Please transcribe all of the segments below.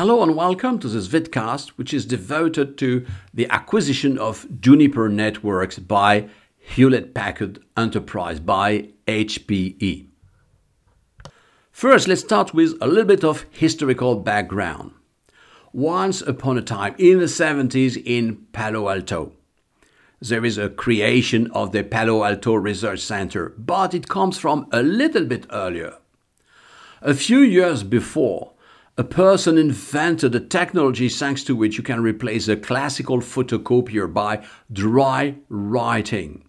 Hello and welcome to this vidcast, which is devoted to the acquisition of Juniper Networks by Hewlett Packard Enterprise by HPE. First, let's start with a little bit of historical background. Once upon a time in the 70s in Palo Alto, there is a creation of the Palo Alto Research Center, but it comes from a little bit earlier. A few years before, a person invented a technology thanks to which you can replace a classical photocopier by dry writing.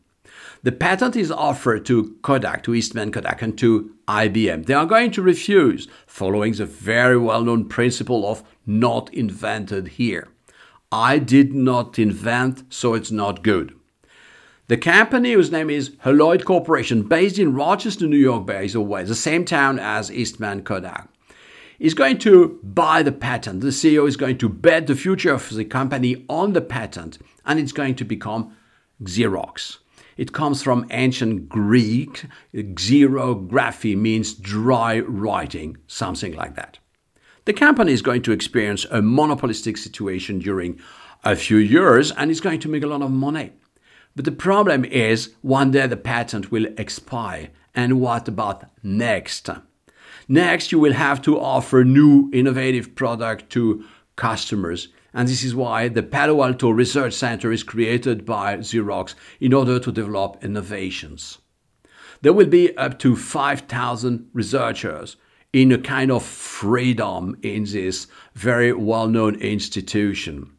The patent is offered to Kodak, to Eastman Kodak, and to IBM. They are going to refuse, following the very well known principle of not invented here. I did not invent, so it's not good. The company, whose name is Haloid Corporation, based in Rochester, New York, by the way, the same town as Eastman Kodak, is going to buy the patent. The CEO is going to bet the future of the company on the patent, and it's going to become Xerox. It comes from ancient Greek. Xerography means dry writing, something like that. The company is going to experience a monopolistic situation during a few years and it's going to make a lot of money. But the problem is one day the patent will expire. And what about next? Next, you will have to offer new innovative product to customers. And this is why the Palo Alto Research Center is created by Xerox in order to develop innovations. There will be up to 5,000 researchers in a kind of freedom in this very well known institution.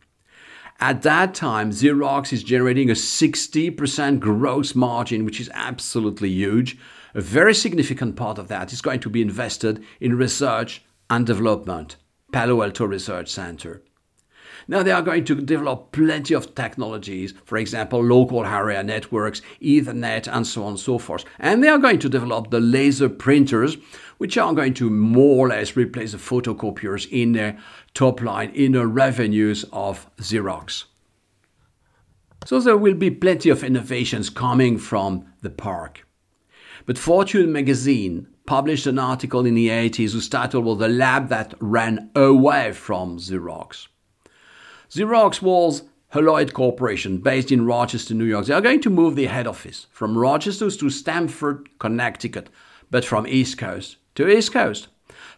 At that time, Xerox is generating a 60% gross margin, which is absolutely huge. A very significant part of that is going to be invested in research and development, Palo Alto Research Center. Now they are going to develop plenty of technologies, for example, local area networks, Ethernet, and so on and so forth. And they are going to develop the laser printers, which are going to more or less replace the photocopiers in their top line, in the revenues of Xerox. So there will be plenty of innovations coming from the PARC. But Fortune magazine published an article in the 80s whose title was The Lab That Ran Away from Xerox. Xerox was Haloid Corporation, based in Rochester, New York. They are going to move the head office from Rochester to Stamford, Connecticut, but from East Coast to East Coast.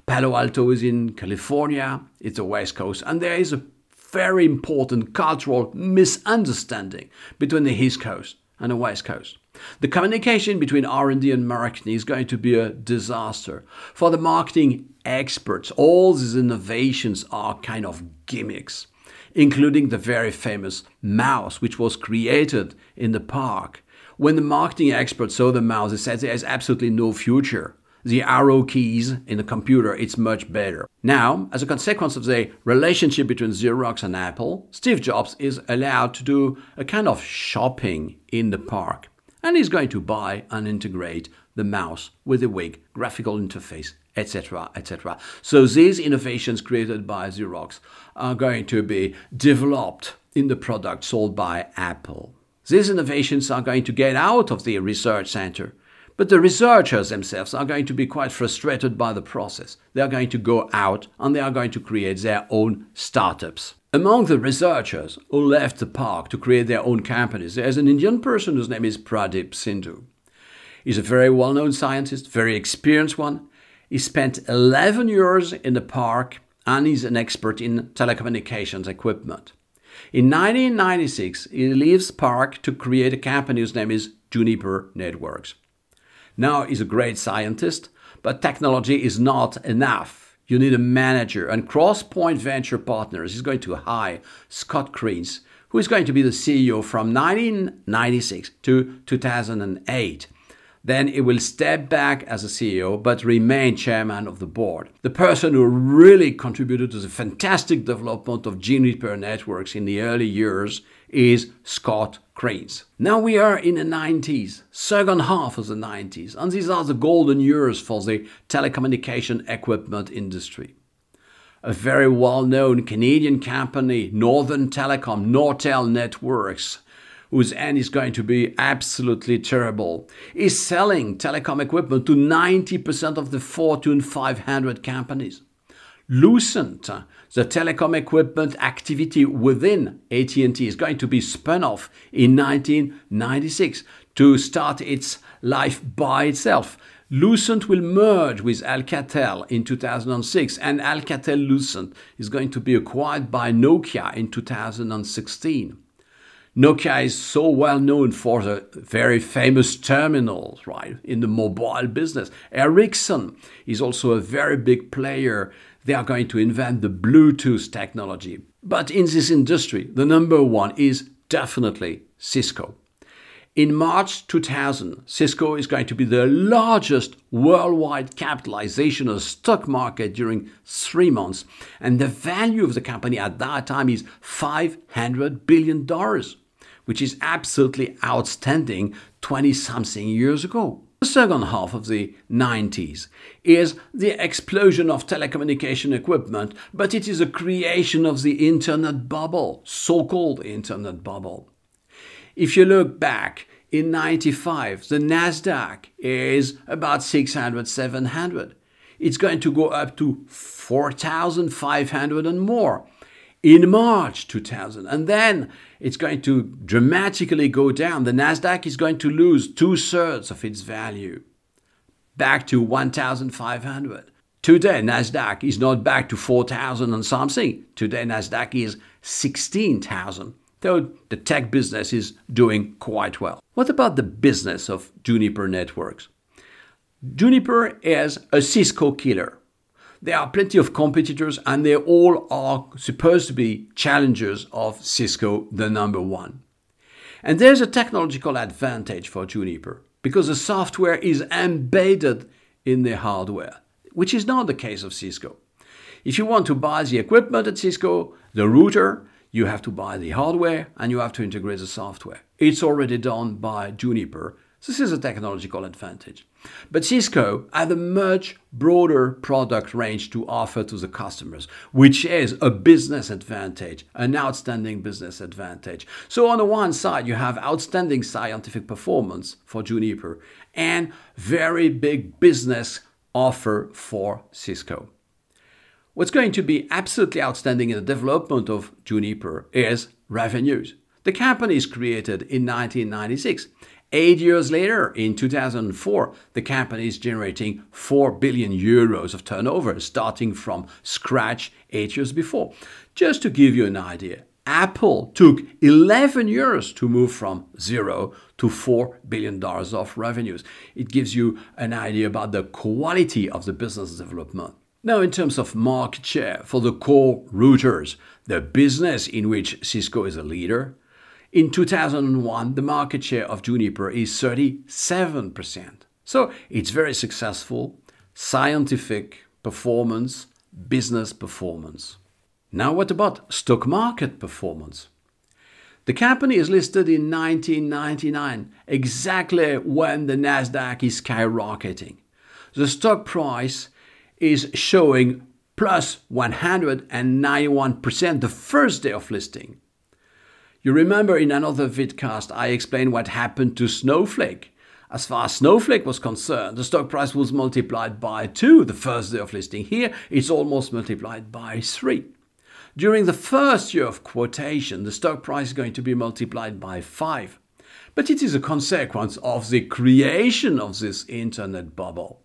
Palo Alto is in California, it's the West Coast, and there is a very important cultural misunderstanding between the East Coast and the West Coast. The communication between R&D and marketing is going to be a disaster. For the marketing experts, all these innovations are kind of gimmicks including the very famous mouse, which was created in the PARC. When the marketing experts saw the mouse, they said there is absolutely no future. The arrow keys in the computer, it's much better. Now, as a consequence of the relationship between Xerox and Apple, Steve Jobs is allowed to do a kind of shopping in the PARC. And he's going to buy and integrate the mouse with the WIG graphical interface etc., etc. So these innovations created by Xerox are going to be developed in the product sold by Apple. These innovations are going to get out of the research center, but the researchers themselves are going to be quite frustrated by the process. They are going to go out and they are going to create their own startups. Among the researchers who left the PARC to create their own companies, there's an Indian person whose name is Pradeep Sindhu. He's a very well known scientist, very experienced one, he spent 11 years in the PARC and he's an expert in telecommunications equipment. In 1996, he leaves PARC to create a company whose name is Juniper Networks. Now he's a great scientist, but technology is not enough. You need a manager and Crosspoint Venture Partners is going to hire Scott Kriens, who is going to be the CEO from 1996 to 2008. Then he will step back as a CEO but remain chairman of the board. The person who really contributed to the fantastic development of Juniper networks in the early years is Scott Kriens. Now we are in the 90s, second half of the 90s, and these are the golden years for the telecommunication equipment industry. A very well known Canadian company, Northern Telecom, Nortel Networks, whose end is going to be absolutely terrible, is selling telecom equipment to 90% of the Fortune 500 companies. Lucent, the telecom equipment activity within AT&T is going to be spun off in 1996 to start its life by itself. Lucent will merge with Alcatel in 2006 and Alcatel Lucent is going to be acquired by Nokia in 2016. Nokia is so well known for the very famous terminals, right, in the mobile business. Ericsson is also a very big player. They are going to invent the Bluetooth technology. But in this industry, the number one is definitely Cisco. In March 2000, Cisco is going to be the largest worldwide capitalization of the stock market during three months. And the value of the company at that time is $500 billion which is absolutely outstanding 20 something years ago. The second half of the 90s is the explosion of telecommunication equipment, but it is a creation of the internet bubble, so called internet bubble. If you look back, in 95, the Nasdaq is about 600, 700. It's going to go up to 4,500 and more in March 2000. And then it's going to dramatically go down. The Nasdaq is going to lose two thirds of its value, back to 1,500. Today, Nasdaq is not back to 4,000 and something. Today, Nasdaq is 16,000. Though the tech business is doing quite well. What about the business of Juniper Networks? Juniper is a Cisco killer there are plenty of competitors and they all are supposed to be challengers of Cisco, the number one. And there's a technological advantage for Juniper because the software is embedded in the hardware, which is not the case of Cisco. If you want to buy the equipment at Cisco, the router, you have to buy the hardware and you have to integrate the software. It's already done by Juniper this is a technological advantage. But Cisco had a much broader product range to offer to the customers, which is a business advantage, an outstanding business advantage. So, on the one side, you have outstanding scientific performance for Juniper and very big business offer for Cisco. What's going to be absolutely outstanding in the development of Juniper is revenues. The company is created in 1996 Eight years later, in 2004, the company is generating 4 billion euros of turnover, starting from scratch eight years before. Just to give you an idea, Apple took 11 years to move from zero to $4 billion of revenues. It gives you an idea about the quality of the business development. Now, in terms of market share for the core routers, the business in which Cisco is a leader, in 2001, the market share of Juniper is 37%. So it's very successful, scientific performance, business performance. Now, what about stock market performance? The company is listed in 1999, exactly when the Nasdaq is skyrocketing. The stock price is showing plus 191% the first day of listing. You remember in another vidcast, I explained what happened to Snowflake. As far as Snowflake was concerned, the stock price was multiplied by two the first day of listing. Here, it's almost multiplied by three. During the first year of quotation, the stock price is going to be multiplied by five. But it is a consequence of the creation of this internet bubble.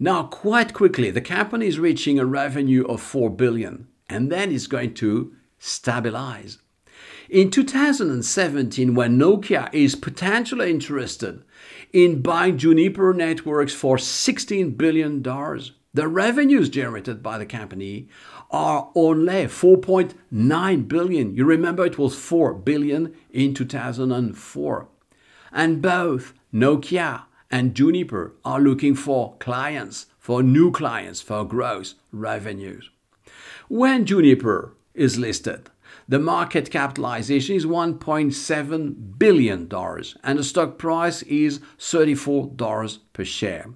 Now, quite quickly, the company is reaching a revenue of 4 billion, and then it's going to stabilize. In 2017, when Nokia is potentially interested in buying Juniper Networks for $16 billion, the revenues generated by the company are only 4.9 billion. You remember it was 4 billion in 2004. And both Nokia and Juniper are looking for clients, for new clients, for growth revenues. When Juniper is listed, the market capitalization is $1.7 billion and the stock price is $34 per share.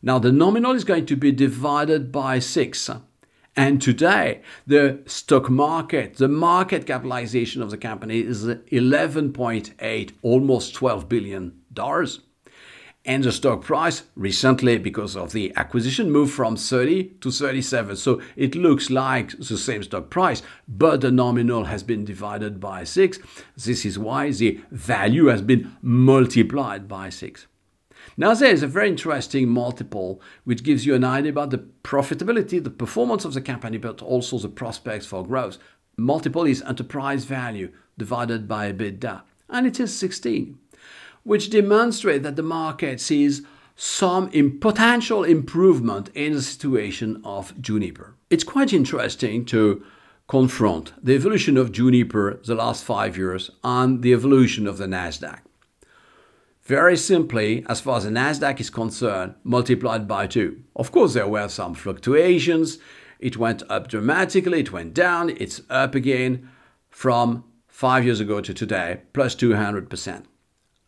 Now, the nominal is going to be divided by six. And today, the stock market, the market capitalization of the company is 11.8, almost $12 billion. And the stock price recently, because of the acquisition, moved from 30 to 37. So it looks like the same stock price, but the nominal has been divided by 6. This is why the value has been multiplied by 6. Now, there is a very interesting multiple which gives you an idea about the profitability, the performance of the company, but also the prospects for growth. Multiple is enterprise value divided by EBITDA, and it is 16, which demonstrates that the market sees some potential improvement in the situation of Juniper. It's quite interesting to confront the evolution of Juniper the last five years and the evolution of the Nasdaq. Very simply, as far as the Nasdaq is concerned, multiplied by two. Of course, there were some fluctuations. It went up dramatically, it went down, it's up again from five years ago to today, plus 200%.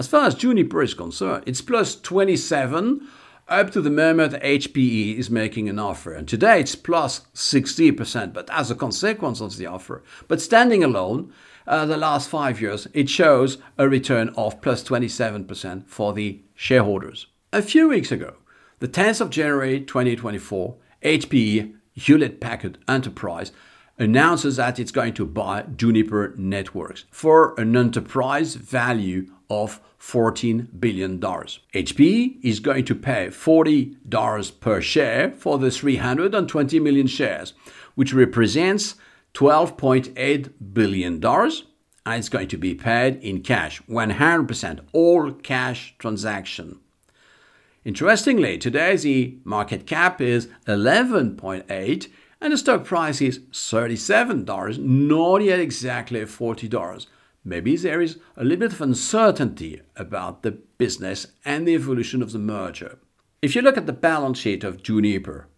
As far as Juniper is concerned, it's plus 27 up to the moment HPE is making an offer. And today it's plus 60%, but as a consequence of the offer. But standing alone, uh, the last five years, it shows a return of plus 27% for the shareholders. A few weeks ago, the 10th of January 2024, HPE Hewlett Packard Enterprise announces that it's going to buy Juniper Networks for an enterprise value of $14 billion. HP is going to pay $40 per share for the 320 million shares, which represents $12.8 billion. And it's going to be paid in cash, 100%, all cash transaction. Interestingly, today the market cap is 11.8 and the stock price is $37, not yet exactly $40. Maybe there is a little bit of uncertainty about the business and the evolution of the merger. If you look at the balance sheet of Juniper,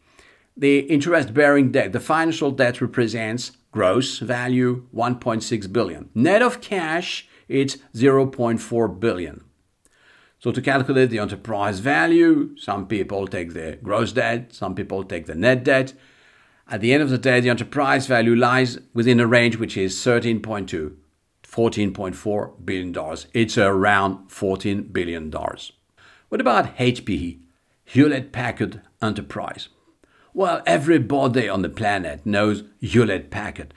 the interest bearing debt, the financial debt represents gross value 1.6 billion. Net of cash, it's 0.4 billion. So to calculate the enterprise value, some people take the gross debt, some people take the net debt. At the end of the day, the enterprise value lies within a range which is 13.2, 14.4 billion dollars. It's around 14 billion dollars. What about HPE, Hewlett Packard Enterprise? Well, everybody on the planet knows Hewlett Packard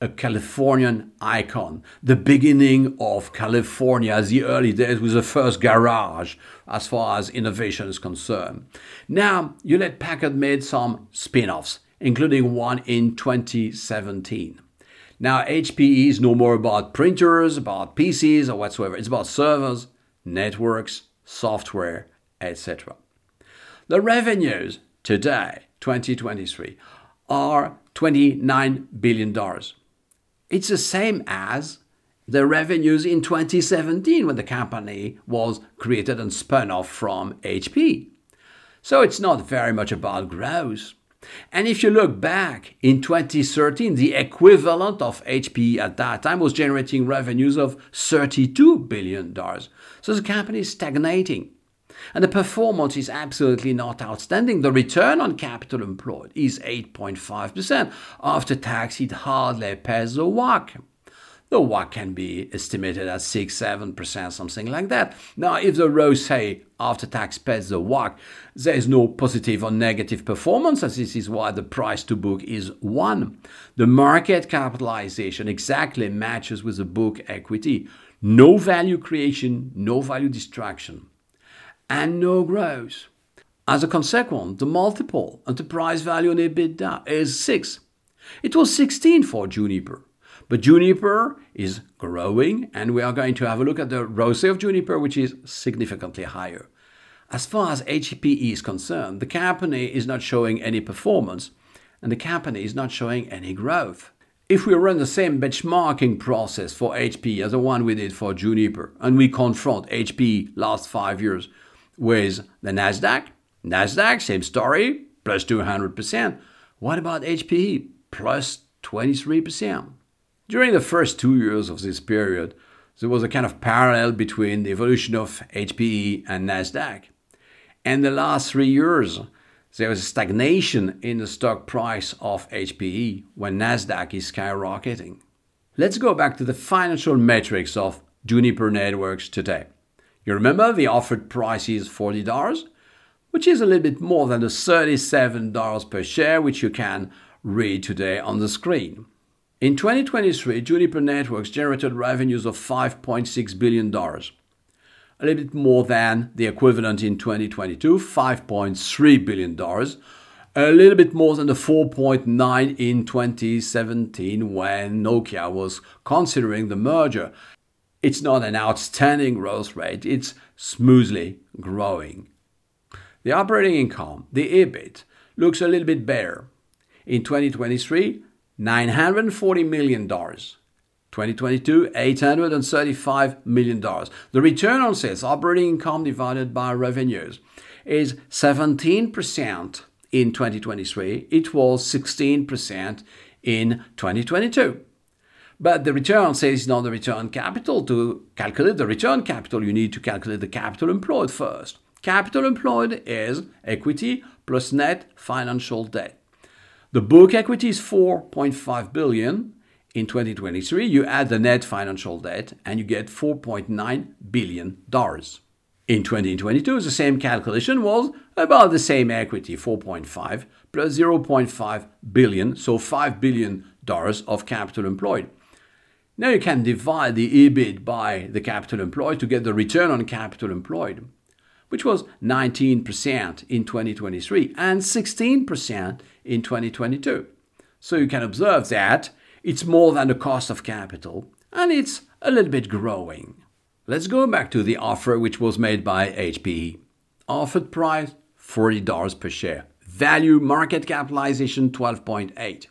a Californian icon, the beginning of California, the early days with the first garage as far as innovation is concerned. Now, Hewlett Packard made some spin offs, including one in 2017. Now, HPE is no more about printers, about PCs, or whatsoever. It's about servers, networks, software, etc. The revenues today, 2023, are $29 billion. It's the same as the revenues in 2017 when the company was created and spun off from HP. So it's not very much about growth. And if you look back in 2013, the equivalent of HP at that time was generating revenues of $32 billion. So the company is stagnating. And the performance is absolutely not outstanding. The return on capital employed is 8.5%. After tax, it hardly pays the WACC. Oh, the WACC can be estimated at 6 7%, something like that. Now, if the ROCE after tax pays the WACC, there is no positive or negative performance, as this is why the price to book is 1. The market capitalization exactly matches with the book equity. No value creation, no value destruction and no growth. As a consequence, the multiple enterprise value on EBITDA is 6. It was 16 for Juniper. But Juniper is growing, and we are going to have a look at the ROCE of Juniper, which is significantly higher. As far as HPE is concerned, the company is not showing any performance, and the company is not showing any growth. If we run the same benchmarking process for HP as the one we did for Juniper, and we confront HP last five years with the Nasdaq. Nasdaq, same story, plus 200%. What about HPE? Plus 23%. During the first two years of this period, there was a kind of parallel between the evolution of HPE and Nasdaq. And the last three years, there was a stagnation in the stock price of HPE when Nasdaq is skyrocketing. Let's go back to the financial metrics of Juniper Networks today. You remember the offered price is $40, which is a little bit more than the $37 per share, which you can read today on the screen. In 2023, Juniper Networks generated revenues of $5.6 billion, a little bit more than the equivalent in 2022, $5.3 billion, a little bit more than the 4.9 in 2017 when Nokia was considering the merger. It's not an outstanding growth rate, it's smoothly growing. The operating income, the EBIT, looks a little bit better. In 2023, $940 million. 2022, $835 million. The return on sales, operating income divided by revenues, is 17% in 2023. It was 16% in 2022. But the return on sales is not the return on capital. To calculate the return capital, you need to calculate the capital employed first. Capital employed is equity plus net financial debt. The book equity is 4.5 billion in 2023. You add the net financial debt and you get 4.9 billion dollars. In 2022, the same calculation was about the same equity, 4.5 plus 0.5 billion, so 5 billion dollars of capital employed. Now you can divide the EBIT by the capital employed to get the return on capital employed which was 19% in 2023 and 16% in 2022. So you can observe that it's more than the cost of capital and it's a little bit growing. Let's go back to the offer which was made by HPE. Offered price $40 per share. Value market capitalization 12.8.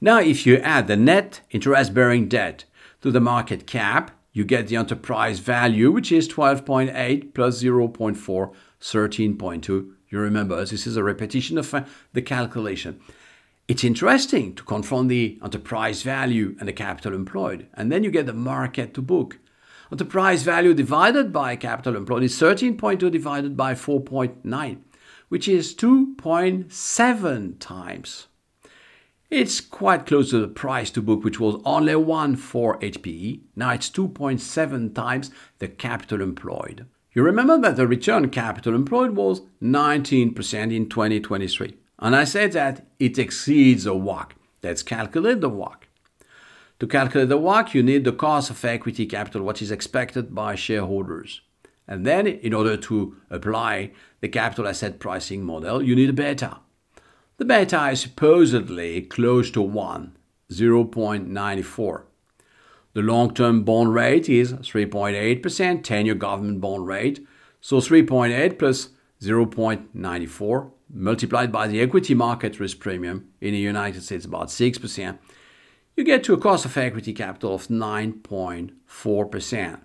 Now if you add the net interest bearing debt to the market cap, you get the enterprise value, which is 12.8 plus 0.4, 13.2. You remember, this is a repetition of uh, the calculation. It's interesting to confront the enterprise value and the capital employed, and then you get the market to book. Enterprise value divided by capital employed is 13.2 divided by 4.9, which is 2.7 times. It's quite close to the price to book, which was only one for HPE. Now it's 2.7 times the capital employed. You remember that the return capital employed was 19% in 2023. And I said that it exceeds the WACC. Let's calculate the WACC. To calculate the WACC, you need the cost of equity capital, what is expected by shareholders. And then, in order to apply the capital asset pricing model, you need a beta. The beta is supposedly close to 1, 0.94. The long term bond rate is 3.8%, 10 year government bond rate. So 3.8 plus 0.94 multiplied by the equity market risk premium in the United States, about 6%, you get to a cost of equity capital of 9.4%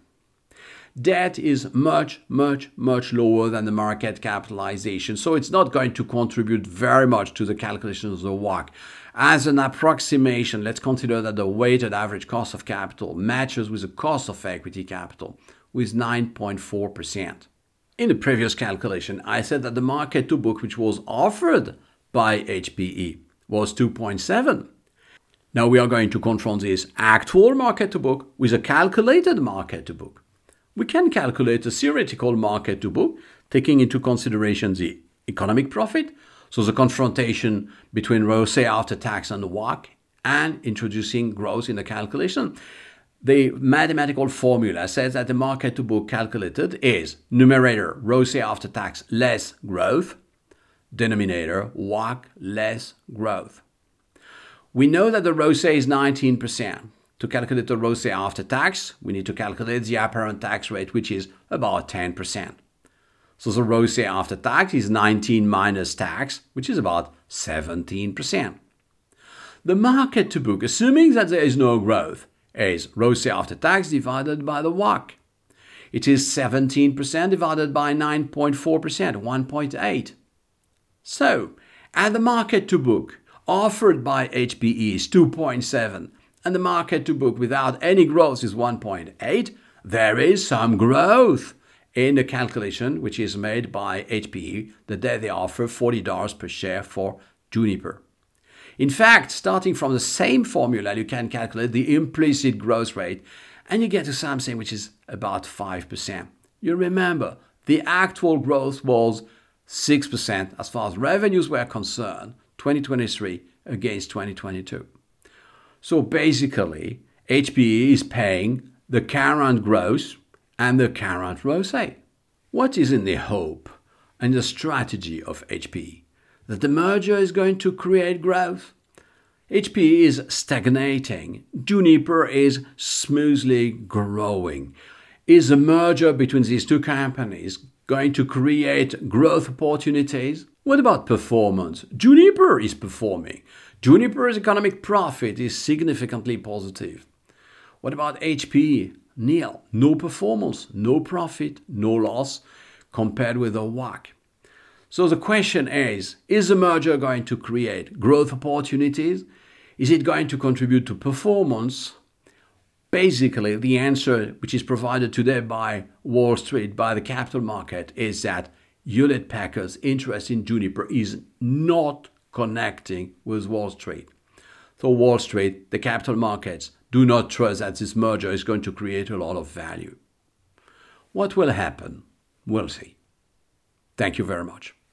debt is much, much, much lower than the market capitalization. So it's not going to contribute very much to the calculation of the WACC. As an approximation, let's consider that the weighted average cost of capital matches with the cost of equity capital with 9.4%. In the previous calculation, I said that the market to book, which was offered by HPE, was 2.7. Now we are going to confront this actual market to book with a calculated market to book we can calculate a theoretical market to book, taking into consideration the economic profit, so the confrontation between ROCE after tax and the WACC, and introducing growth in the calculation. The mathematical formula says that the market to book calculated is numerator ROCE after tax less growth, denominator WACC less growth. We know that the ROCE is 19%. To calculate the ROCE after tax, we need to calculate the apparent tax rate, which is about 10%. So the ROCE after tax is 19 minus tax, which is about 17%. The market to book, assuming that there is no growth, is ROCE after tax divided by the WACC. It is 17% divided by 9.4%, 1.8. So, at the market to book offered by HPE is 2.7 and the market to book without any growth is 1.8, there is some growth in the calculation which is made by HPE the day they offer $40 per share for Juniper. In fact, starting from the same formula, you can calculate the implicit growth rate and you get to something which is about 5%. You remember, the actual growth was 6% as far as revenues were concerned, 2023 against 2022. So basically, HPE is paying the current growth and the current ROCE. What is in the hope and the strategy of HP? That the merger is going to create growth? HP is stagnating. Juniper is smoothly growing. Is the merger between these two companies going to create growth opportunities? What about performance? Juniper is performing. Juniper's economic profit is significantly positive. What about HPE? Nil. No performance, no profit, no loss compared with a WACC. So the question is Is the merger going to create growth opportunities? Is it going to contribute to performance? Basically, the answer which is provided today by Wall Street, by the capital market, is that Hewlett Packard's interest in Juniper is not connecting with Wall Street. So, Wall Street, the capital markets, do not trust that this merger is going to create a lot of value. What will happen? We'll see. Thank you very much.